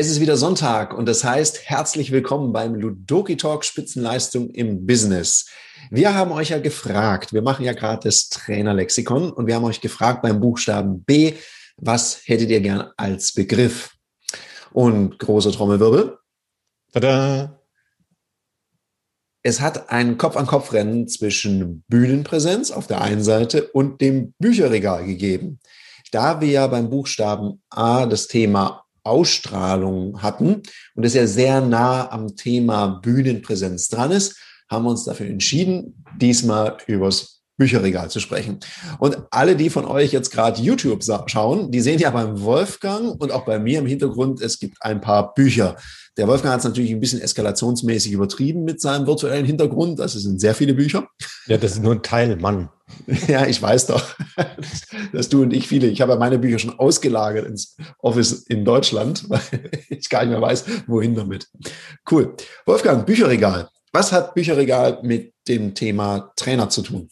Es ist wieder Sonntag und das heißt herzlich willkommen beim Ludoki Talk Spitzenleistung im Business. Wir haben euch ja gefragt, wir machen ja gerade das Trainerlexikon und wir haben euch gefragt beim Buchstaben B, was hättet ihr gern als Begriff? Und große Trommelwirbel. Tada! Es hat ein Kopf-an-Kopf-Rennen zwischen Bühnenpräsenz auf der einen Seite und dem Bücherregal gegeben. Da wir ja beim Buchstaben A das Thema Ausstrahlung hatten und es ja sehr nah am Thema Bühnenpräsenz dran ist, haben wir uns dafür entschieden, diesmal übers Bücherregal zu sprechen. Und alle, die von euch jetzt gerade YouTube schauen, die sehen ja beim Wolfgang und auch bei mir im Hintergrund, es gibt ein paar Bücher. Der Wolfgang hat es natürlich ein bisschen eskalationsmäßig übertrieben mit seinem virtuellen Hintergrund. Das sind sehr viele Bücher. Ja, das ist nur ein Teil, Mann. Ja, ich weiß doch, dass du und ich viele. Ich habe ja meine Bücher schon ausgelagert ins Office in Deutschland, weil ich gar nicht mehr weiß, wohin damit. Cool. Wolfgang, Bücherregal. Was hat Bücherregal mit dem Thema Trainer zu tun?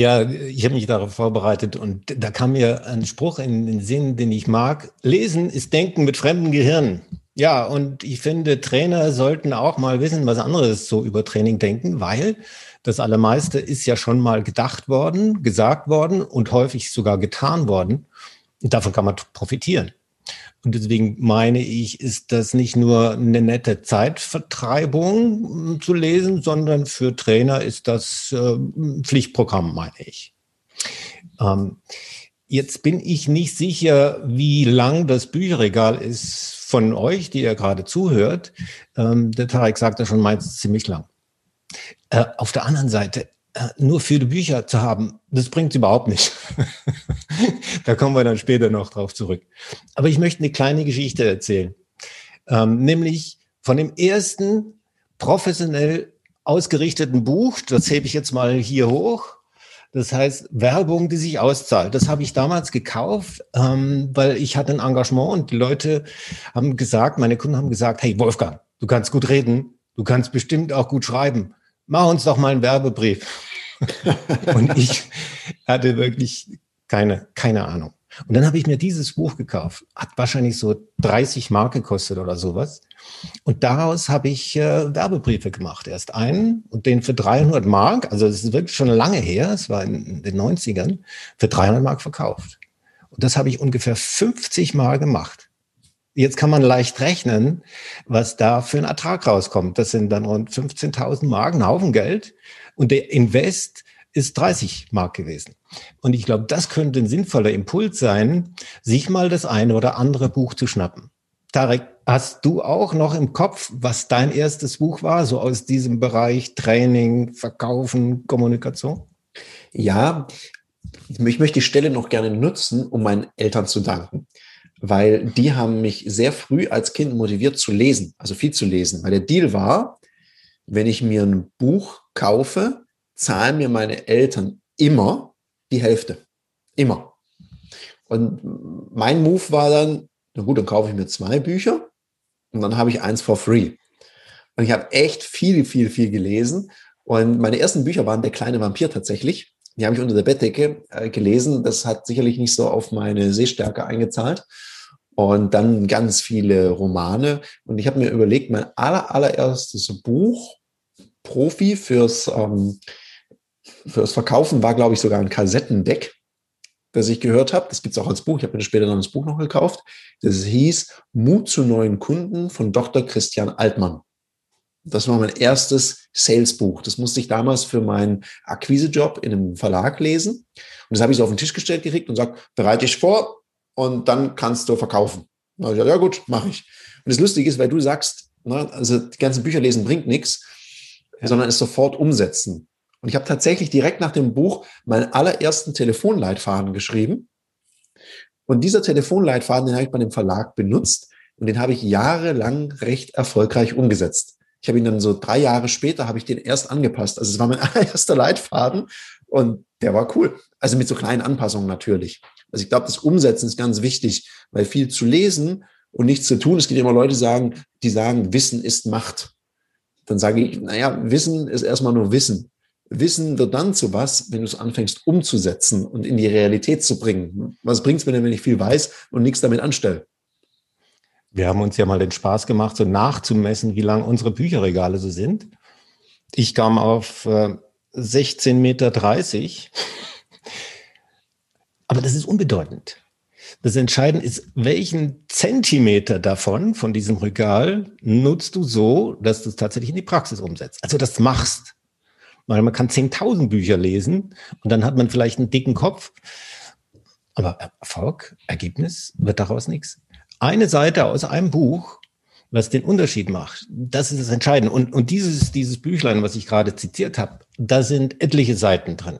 Ja, ich habe mich darauf vorbereitet und da kam mir ein Spruch in den Sinn, den ich mag. Lesen ist Denken mit fremden Gehirnen. Ja, und ich finde, Trainer sollten auch mal wissen, was anderes so über Training denken, weil das Allermeiste ist ja schon mal gedacht worden, gesagt worden und häufig sogar getan worden. Und davon kann man profitieren. Und deswegen meine ich, ist das nicht nur eine nette Zeitvertreibung zu lesen, sondern für Trainer ist das äh, Pflichtprogramm, meine ich. Ähm, jetzt bin ich nicht sicher, wie lang das Bücherregal ist von euch, die ihr gerade zuhört. Ähm, der Tarek sagt ja schon meistens ziemlich lang. Äh, auf der anderen Seite, nur viele Bücher zu haben, das bringt überhaupt nicht. da kommen wir dann später noch drauf zurück. Aber ich möchte eine kleine Geschichte erzählen. Ähm, nämlich von dem ersten professionell ausgerichteten Buch, das hebe ich jetzt mal hier hoch. Das heißt Werbung, die sich auszahlt. Das habe ich damals gekauft, ähm, weil ich hatte ein Engagement und die Leute haben gesagt, meine Kunden haben gesagt, hey Wolfgang, du kannst gut reden, du kannst bestimmt auch gut schreiben mach uns doch mal einen Werbebrief. und ich hatte wirklich keine, keine Ahnung. Und dann habe ich mir dieses Buch gekauft. Hat wahrscheinlich so 30 Mark gekostet oder sowas. Und daraus habe ich äh, Werbebriefe gemacht. Erst einen und den für 300 Mark, also es ist wirklich schon lange her, es war in den 90ern, für 300 Mark verkauft. Und das habe ich ungefähr 50 Mal gemacht. Jetzt kann man leicht rechnen, was da für ein Ertrag rauskommt. Das sind dann rund 15.000 Mark, ein Haufen Geld. Und der Invest ist 30 Mark gewesen. Und ich glaube, das könnte ein sinnvoller Impuls sein, sich mal das eine oder andere Buch zu schnappen. Tarek, hast du auch noch im Kopf, was dein erstes Buch war, so aus diesem Bereich Training, Verkaufen, Kommunikation? Ja, ich möchte die Stelle noch gerne nutzen, um meinen Eltern zu danken weil die haben mich sehr früh als Kind motiviert zu lesen, also viel zu lesen. Weil der Deal war, wenn ich mir ein Buch kaufe, zahlen mir meine Eltern immer die Hälfte. Immer. Und mein Move war dann, na gut, dann kaufe ich mir zwei Bücher und dann habe ich eins for free. Und ich habe echt viel, viel, viel gelesen. Und meine ersten Bücher waren Der kleine Vampir tatsächlich. Die habe ich unter der Bettdecke äh, gelesen. Das hat sicherlich nicht so auf meine Sehstärke eingezahlt und dann ganz viele Romane. Und ich habe mir überlegt, mein aller, allererstes Buch, Profi fürs, ähm, fürs Verkaufen, war, glaube ich, sogar ein Kassettendeck, das ich gehört habe. Das gibt es auch als Buch. Ich habe mir später dann das Buch noch gekauft. Das hieß Mut zu neuen Kunden von Dr. Christian Altmann. Das war mein erstes Salesbuch. Das musste ich damals für meinen Akquisejob in einem Verlag lesen. Und das habe ich so auf den Tisch gestellt gekriegt und gesagt, bereite ich vor, und dann kannst du verkaufen. Ich, ja gut, mache ich. Und das Lustige ist, weil du sagst, ne, also die ganzen Bücher lesen bringt nichts, ja. sondern es sofort umsetzen. Und ich habe tatsächlich direkt nach dem Buch meinen allerersten Telefonleitfaden geschrieben. Und dieser Telefonleitfaden, den habe ich bei dem Verlag benutzt und den habe ich jahrelang recht erfolgreich umgesetzt. Ich habe ihn dann so drei Jahre später, habe ich den erst angepasst. Also es war mein allererster Leitfaden und der war cool. Also mit so kleinen Anpassungen natürlich. Also ich glaube, das Umsetzen ist ganz wichtig, weil viel zu lesen und nichts zu tun. Es gibt immer Leute, sagen, die sagen, Wissen ist Macht. Dann sage ich, naja, Wissen ist erstmal nur Wissen. Wissen wird dann zu was, wenn du es anfängst umzusetzen und in die Realität zu bringen. Was bringt es mir denn, wenn ich viel weiß und nichts damit anstelle? Wir haben uns ja mal den Spaß gemacht, so nachzumessen, wie lang unsere Bücherregale so sind. Ich kam auf äh, 16,30 Meter. Aber das ist unbedeutend. Das Entscheidende ist, welchen Zentimeter davon, von diesem Regal, nutzt du so, dass du es tatsächlich in die Praxis umsetzt. Also das machst. Weil man kann 10.000 Bücher lesen und dann hat man vielleicht einen dicken Kopf. Aber Erfolg, Ergebnis, wird daraus nichts. Eine Seite aus einem Buch, was den Unterschied macht, das ist das Entscheidende. Und, und dieses, dieses Büchlein, was ich gerade zitiert habe, da sind etliche Seiten drin.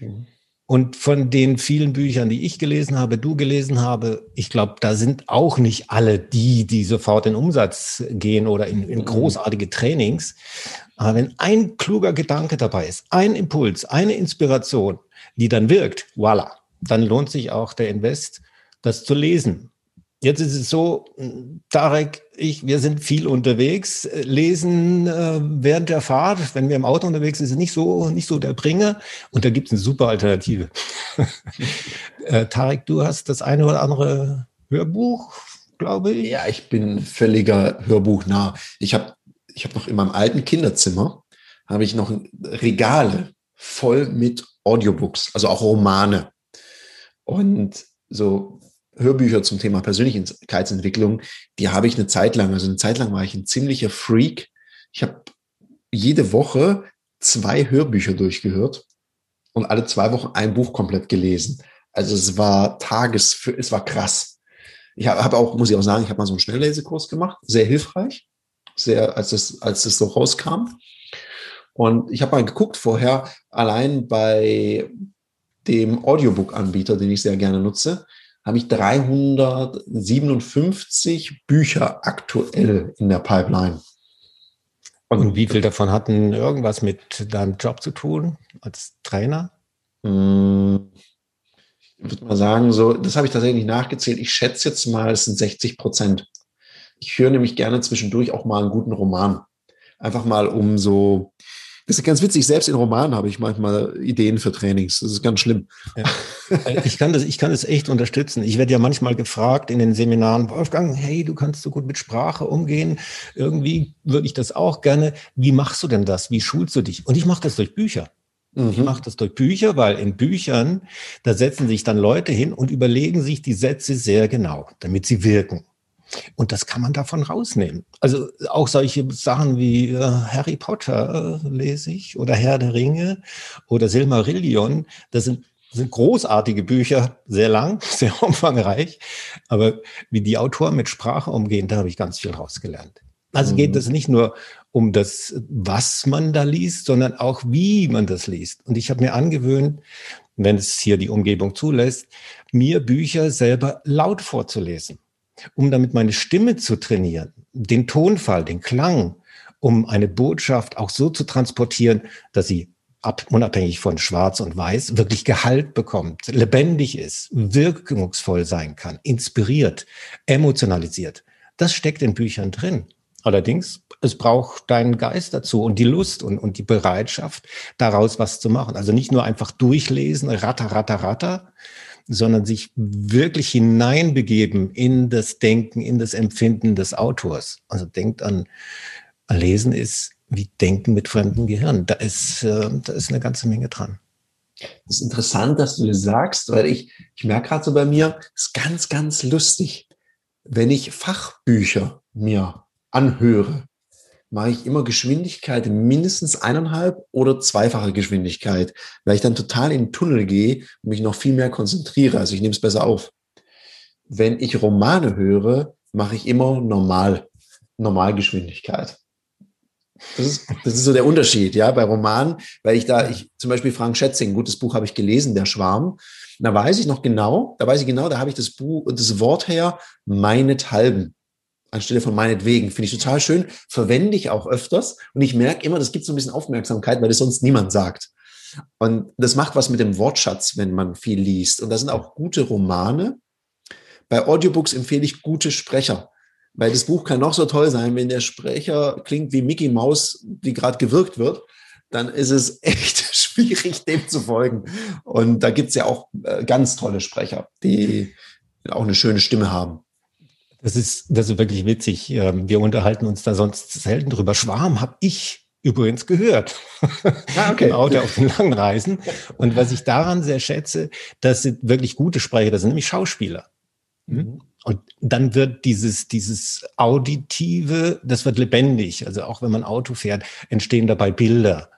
Mhm. Und von den vielen Büchern, die ich gelesen habe, du gelesen habe, ich glaube, da sind auch nicht alle die, die sofort in Umsatz gehen oder in, in großartige Trainings. Aber wenn ein kluger Gedanke dabei ist, ein Impuls, eine Inspiration, die dann wirkt, voila, dann lohnt sich auch der Invest, das zu lesen. Jetzt ist es so, Tarek, ich, wir sind viel unterwegs, lesen äh, während der Fahrt, wenn wir im Auto unterwegs sind, ist nicht so, nicht so der Bringer. Und da gibt es eine super Alternative. äh, Tarek, du hast das eine oder andere Hörbuch, glaube ich. Ja, ich bin völliger Hörbuchnah. Ich habe ich hab noch in meinem alten Kinderzimmer, habe ich noch Regale voll mit Audiobooks, also auch Romane. Und so Hörbücher zum Thema Persönlichkeitsentwicklung, die habe ich eine Zeit lang, also eine Zeit lang war ich ein ziemlicher Freak. Ich habe jede Woche zwei Hörbücher durchgehört und alle zwei Wochen ein Buch komplett gelesen. Also es war Tages, es war krass. Ich habe auch, muss ich auch sagen, ich habe mal so einen Schnelllesekurs gemacht, sehr hilfreich, sehr, als das, als das so rauskam. Und ich habe mal geguckt vorher, allein bei dem Audiobook-Anbieter, den ich sehr gerne nutze, habe ich 357 Bücher aktuell in der Pipeline. Und, wie viel davon hatten irgendwas mit deinem Job zu tun als Trainer? Hm, ich würde mal sagen, so, das habe ich tatsächlich nachgezählt. Ich schätze jetzt mal, es sind 60 Prozent. Ich höre nämlich gerne zwischendurch auch mal einen guten Roman. Einfach mal um so das ist ganz witzig. Selbst in Romanen habe ich manchmal Ideen für Trainings. Das ist ganz schlimm. Ja. Ich kann das, ich kann das echt unterstützen. Ich werde ja manchmal gefragt in den Seminaren, Wolfgang, hey, du kannst so gut mit Sprache umgehen. Irgendwie würde ich das auch gerne. Wie machst du denn das? Wie schulst du dich? Und ich mache das durch Bücher. Mhm. Ich mache das durch Bücher, weil in Büchern, da setzen sich dann Leute hin und überlegen sich die Sätze sehr genau, damit sie wirken. Und das kann man davon rausnehmen. Also auch solche Sachen wie äh, Harry Potter äh, lese ich oder Herr der Ringe oder Silmarillion. Das sind, sind großartige Bücher, sehr lang, sehr umfangreich. Aber wie die Autoren mit Sprache umgehen, da habe ich ganz viel rausgelernt. Also geht mhm. es nicht nur um das, was man da liest, sondern auch wie man das liest. Und ich habe mir angewöhnt, wenn es hier die Umgebung zulässt, mir Bücher selber laut vorzulesen um damit meine Stimme zu trainieren, den Tonfall, den Klang, um eine Botschaft auch so zu transportieren, dass sie ab, unabhängig von Schwarz und Weiß wirklich Gehalt bekommt, lebendig ist, wirkungsvoll sein kann, inspiriert, emotionalisiert. Das steckt in Büchern drin. Allerdings, es braucht deinen Geist dazu und die Lust und, und die Bereitschaft, daraus was zu machen. Also nicht nur einfach durchlesen, ratter, ratter, ratter, sondern sich wirklich hineinbegeben in das Denken, in das Empfinden des Autors. Also denkt an, Lesen ist wie Denken mit fremdem Gehirn. Da ist, äh, da ist eine ganze Menge dran. Das ist interessant, dass du das sagst, weil ich, ich merke gerade so bei mir, ist ganz, ganz lustig, wenn ich Fachbücher mir anhöre, mache ich immer Geschwindigkeit mindestens eineinhalb oder zweifache Geschwindigkeit, weil ich dann total in den Tunnel gehe und mich noch viel mehr konzentriere. Also ich nehme es besser auf. Wenn ich Romane höre, mache ich immer normal, Normalgeschwindigkeit. Das ist, das ist so der Unterschied, ja, bei Romanen, weil ich da, ich, zum Beispiel Frank Schätzing, gutes Buch habe ich gelesen, Der Schwarm. Da weiß ich noch genau, da weiß ich genau, da habe ich das Buch, das Wort her, meinethalben anstelle von meinetwegen. Finde ich total schön. Verwende ich auch öfters. Und ich merke immer, das gibt so ein bisschen Aufmerksamkeit, weil das sonst niemand sagt. Und das macht was mit dem Wortschatz, wenn man viel liest. Und da sind auch gute Romane. Bei Audiobooks empfehle ich gute Sprecher. Weil das Buch kann noch so toll sein, wenn der Sprecher klingt wie Mickey Mouse, die gerade gewirkt wird, dann ist es echt schwierig, dem zu folgen. Und da gibt's ja auch äh, ganz tolle Sprecher, die auch eine schöne Stimme haben. Das ist, das ist wirklich witzig. Ähm, wir unterhalten uns da sonst selten drüber. Schwarm habe ich übrigens gehört. Ah, okay. Im Auto auf den langen Reisen. Und was ich daran sehr schätze, das sind wirklich gute Sprecher, das sind nämlich Schauspieler. Hm? Mhm. Und dann wird dieses, dieses Auditive, das wird lebendig. Also auch wenn man Auto fährt, entstehen dabei Bilder.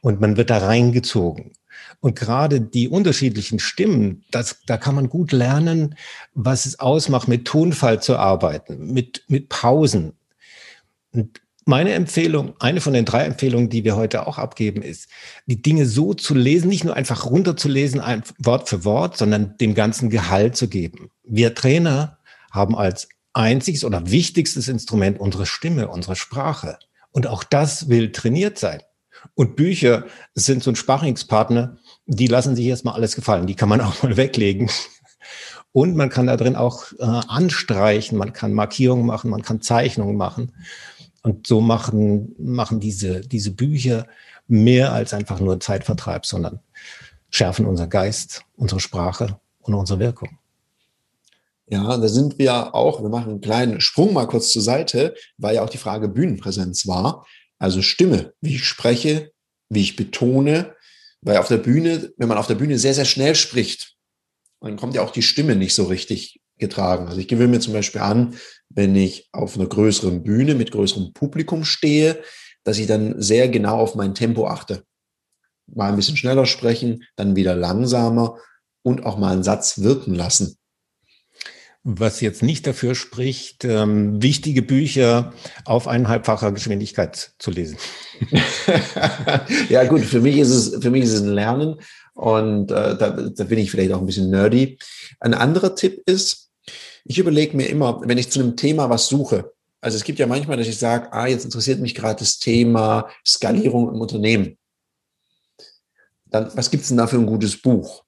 Und man wird da reingezogen. Und gerade die unterschiedlichen Stimmen, das, da kann man gut lernen, was es ausmacht, mit Tonfall zu arbeiten, mit, mit Pausen. Und meine Empfehlung, eine von den drei Empfehlungen, die wir heute auch abgeben, ist, die Dinge so zu lesen, nicht nur einfach runterzulesen, ein Wort für Wort, sondern dem ganzen Gehalt zu geben. Wir Trainer haben als einziges oder wichtigstes Instrument unsere Stimme, unsere Sprache. Und auch das will trainiert sein. Und Bücher sind so ein Sparringspartner, die lassen sich erstmal alles gefallen. Die kann man auch mal weglegen. Und man kann da drin auch äh, anstreichen, man kann Markierungen machen, man kann Zeichnungen machen. Und so machen, machen diese, diese Bücher mehr als einfach nur Zeitvertreib, sondern schärfen unseren Geist, unsere Sprache und unsere Wirkung. Ja, da sind wir auch, wir machen einen kleinen Sprung mal kurz zur Seite, weil ja auch die Frage Bühnenpräsenz war. Also Stimme, wie ich spreche, wie ich betone, weil auf der Bühne, wenn man auf der Bühne sehr, sehr schnell spricht, dann kommt ja auch die Stimme nicht so richtig getragen. Also ich gewöhne mir zum Beispiel an, wenn ich auf einer größeren Bühne mit größerem Publikum stehe, dass ich dann sehr genau auf mein Tempo achte. Mal ein bisschen schneller sprechen, dann wieder langsamer und auch mal einen Satz wirken lassen. Was jetzt nicht dafür spricht, ähm, wichtige Bücher auf eineinhalbfacher Geschwindigkeit zu lesen. ja gut, für mich ist es für mich ist es ein Lernen und äh, da, da bin ich vielleicht auch ein bisschen nerdy. Ein anderer Tipp ist, ich überlege mir immer, wenn ich zu einem Thema was suche, also es gibt ja manchmal, dass ich sage, ah, jetzt interessiert mich gerade das Thema Skalierung im Unternehmen. Dann, was gibt's denn da für ein gutes Buch?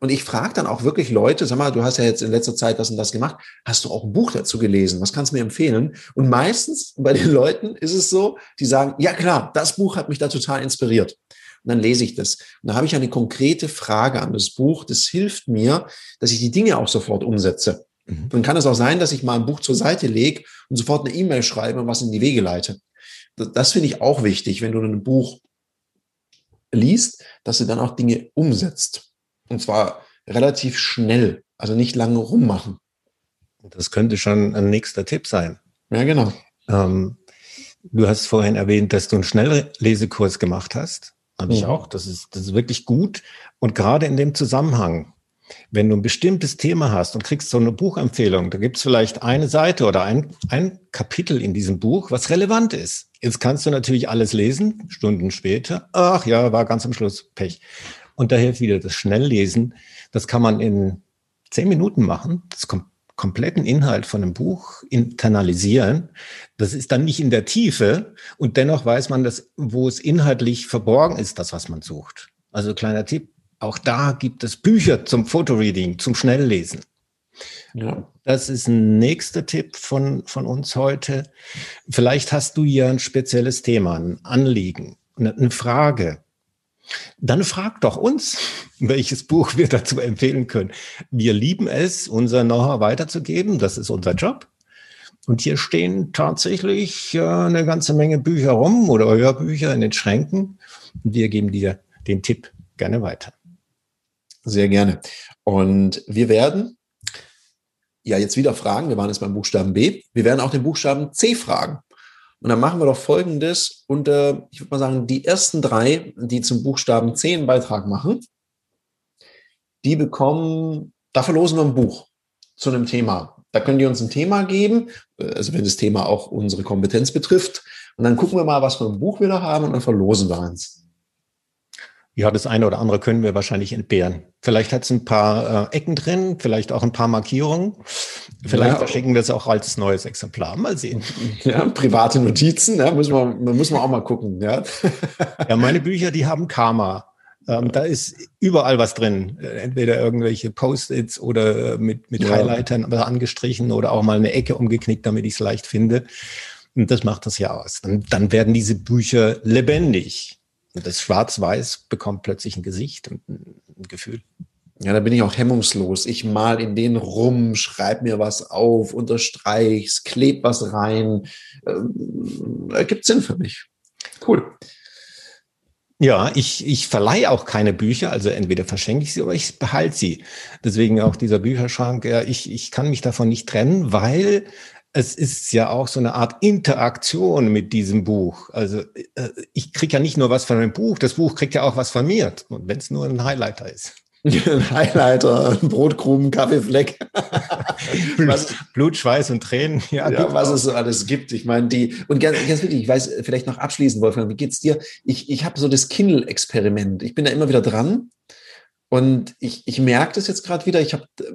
Und ich frage dann auch wirklich Leute, sag mal, du hast ja jetzt in letzter Zeit das und das gemacht, hast du auch ein Buch dazu gelesen? Was kannst du mir empfehlen? Und meistens bei den Leuten ist es so, die sagen, ja klar, das Buch hat mich da total inspiriert. Und dann lese ich das. Und da habe ich eine konkrete Frage an das Buch. Das hilft mir, dass ich die Dinge auch sofort umsetze. Mhm. Dann kann es auch sein, dass ich mal ein Buch zur Seite lege und sofort eine E-Mail schreibe und was in die Wege leite. Das, das finde ich auch wichtig, wenn du ein Buch liest, dass du dann auch Dinge umsetzt. Und zwar relativ schnell, also nicht lange rummachen. Das könnte schon ein nächster Tipp sein. Ja, genau. Ähm, du hast vorhin erwähnt, dass du einen Schnelllesekurs gemacht hast. Habe ich mhm. auch. Das ist, das ist wirklich gut. Und gerade in dem Zusammenhang, wenn du ein bestimmtes Thema hast und kriegst so eine Buchempfehlung, da gibt es vielleicht eine Seite oder ein, ein Kapitel in diesem Buch, was relevant ist. Jetzt kannst du natürlich alles lesen, Stunden später. Ach ja, war ganz am Schluss Pech. Und da hilft wieder das Schnelllesen. Das kann man in zehn Minuten machen. Das kom kompletten Inhalt von einem Buch internalisieren. Das ist dann nicht in der Tiefe und dennoch weiß man, dass, wo es inhaltlich verborgen ist, das, was man sucht. Also kleiner Tipp, auch da gibt es Bücher zum Fotoreading, zum Schnelllesen. Ja. Das ist ein nächster Tipp von, von uns heute. Vielleicht hast du ja ein spezielles Thema, ein Anliegen, eine Frage. Dann frag doch uns, welches Buch wir dazu empfehlen können. Wir lieben es, unser Know-how weiterzugeben. Das ist unser Job. Und hier stehen tatsächlich äh, eine ganze Menge Bücher rum oder Hörbücher in den Schränken. Wir geben dir den Tipp gerne weiter. Sehr gerne. Und wir werden ja jetzt wieder fragen. Wir waren jetzt beim Buchstaben B. Wir werden auch den Buchstaben C fragen. Und dann machen wir doch Folgendes. Und äh, ich würde mal sagen, die ersten drei, die zum Buchstaben C einen Beitrag machen, die bekommen, da verlosen wir ein Buch zu einem Thema. Da können die uns ein Thema geben, also wenn das Thema auch unsere Kompetenz betrifft. Und dann gucken wir mal, was für ein Buch wir da haben und dann verlosen wir eins. Ja, das eine oder andere können wir wahrscheinlich entbehren. Vielleicht hat es ein paar äh, Ecken drin, vielleicht auch ein paar Markierungen. Vielleicht ja. verschicken wir es auch als neues Exemplar. Mal sehen. Ja, private Notizen, ja, muss man, muss man auch mal gucken. Ja, ja meine Bücher, die haben Karma. Ähm, da ist überall was drin. Äh, entweder irgendwelche Post-its oder äh, mit, mit ja. Highlightern angestrichen oder auch mal eine Ecke umgeknickt, damit ich es leicht finde. Und das macht das ja aus. Und dann werden diese Bücher lebendig. Das Schwarz-Weiß bekommt plötzlich ein Gesicht und ein Gefühl. Ja, da bin ich auch hemmungslos. Ich mal in den rum, schreib mir was auf, unterstreich's, kleb was rein. Ähm, gibt Sinn für mich. Cool. Ja, ich, ich verleihe auch keine Bücher, also entweder verschenke ich sie oder ich behalte sie. Deswegen auch dieser Bücherschrank, ja, ich, ich kann mich davon nicht trennen, weil es ist ja auch so eine Art Interaktion mit diesem Buch. Also äh, ich kriege ja nicht nur was von dem Buch, das Buch kriegt ja auch was von mir. Und wenn es nur ein Highlighter ist. Ein Highlighter, ein Brotkrumen, Kaffeefleck. was, Blut, Schweiß und Tränen. Ja, ja was es so alles gibt. Ich meine, die, und ganz, ganz wichtig, ich weiß, vielleicht noch abschließend, Wolfgang, wie geht's dir? Ich, ich habe so das Kindle-Experiment. Ich bin da immer wieder dran. Und ich, ich merke das jetzt gerade wieder. Ich habe äh,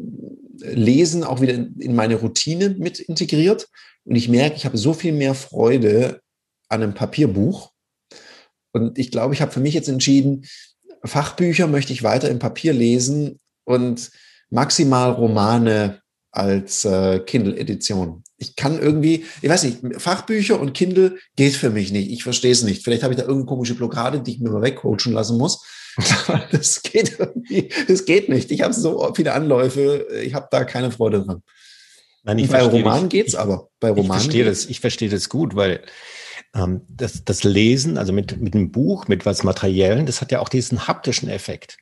Lesen auch wieder in, in meine Routine mit integriert. Und ich merke, ich habe so viel mehr Freude an einem Papierbuch. Und ich glaube, ich habe für mich jetzt entschieden, Fachbücher möchte ich weiter im Papier lesen und maximal Romane als äh, Kindle-Edition. Ich kann irgendwie, ich weiß nicht, Fachbücher und Kindle geht für mich nicht. Ich verstehe es nicht. Vielleicht habe ich da irgendeine komische Blockade, die ich mir mal wegcoachen lassen muss. Das geht irgendwie, das geht nicht. Ich habe so viele Anläufe, ich habe da keine Freude dran. Nein, ich bei Romanen geht's aber. Bei Romanen ich verstehe das, ich verstehe das gut, weil ähm, das, das Lesen, also mit, mit einem Buch, mit was Materiellen, das hat ja auch diesen haptischen Effekt.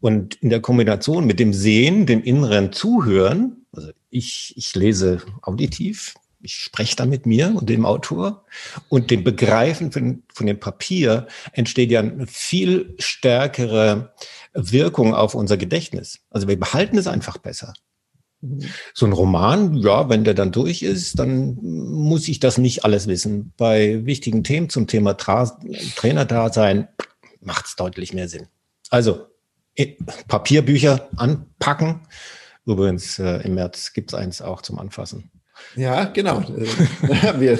Und in der Kombination mit dem Sehen, dem inneren Zuhören, also ich, ich lese auditiv, ich spreche da mit mir und dem Autor und dem Begreifen von, von dem Papier entsteht ja eine viel stärkere Wirkung auf unser Gedächtnis. Also wir behalten es einfach besser. So ein Roman, ja, wenn der dann durch ist, dann muss ich das nicht alles wissen. Bei wichtigen Themen zum Thema Tra Trainerdasein macht es deutlich mehr Sinn. Also Papierbücher anpacken. Übrigens, äh, im März gibt es eins auch zum Anfassen. Ja, genau. Wir.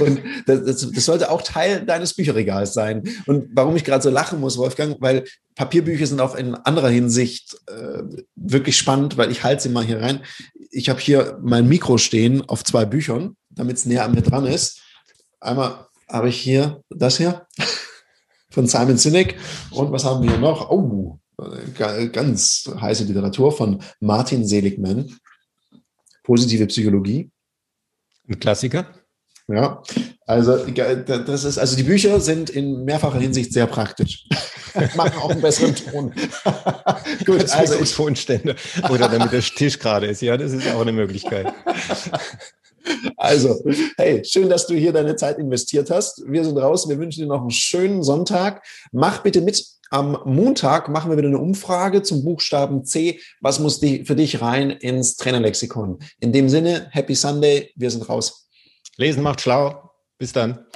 und das, das, sollte auch Teil deines Bücherregals sein. Und warum ich gerade so lachen muss, Wolfgang, weil Papierbücher sind auch in anderer Hinsicht äh, wirklich spannend, weil ich halte sie mal hier rein. Ich habe hier mein Mikro stehen auf zwei Büchern, damit es näher an mir dran ist. Einmal habe ich hier das hier von Simon Sinek. Und was haben wir hier noch? Oh, ganz heiße Literatur von Martin Seligman positive Psychologie. Ein Klassiker. Ja, also das ist, also die Bücher sind in mehrfacher Hinsicht sehr praktisch. Machen auch einen besseren Ton. Gut, also ich Tonstände oder damit der Tisch gerade ist. Ja, das ist auch eine Möglichkeit. Also, hey, schön, dass du hier deine Zeit investiert hast. Wir sind raus. Wir wünschen dir noch einen schönen Sonntag. Mach bitte mit am Montag machen wir wieder eine Umfrage zum Buchstaben C. Was muss die, für dich rein ins Trainerlexikon? In dem Sinne, Happy Sunday. Wir sind raus. Lesen macht schlau. Bis dann.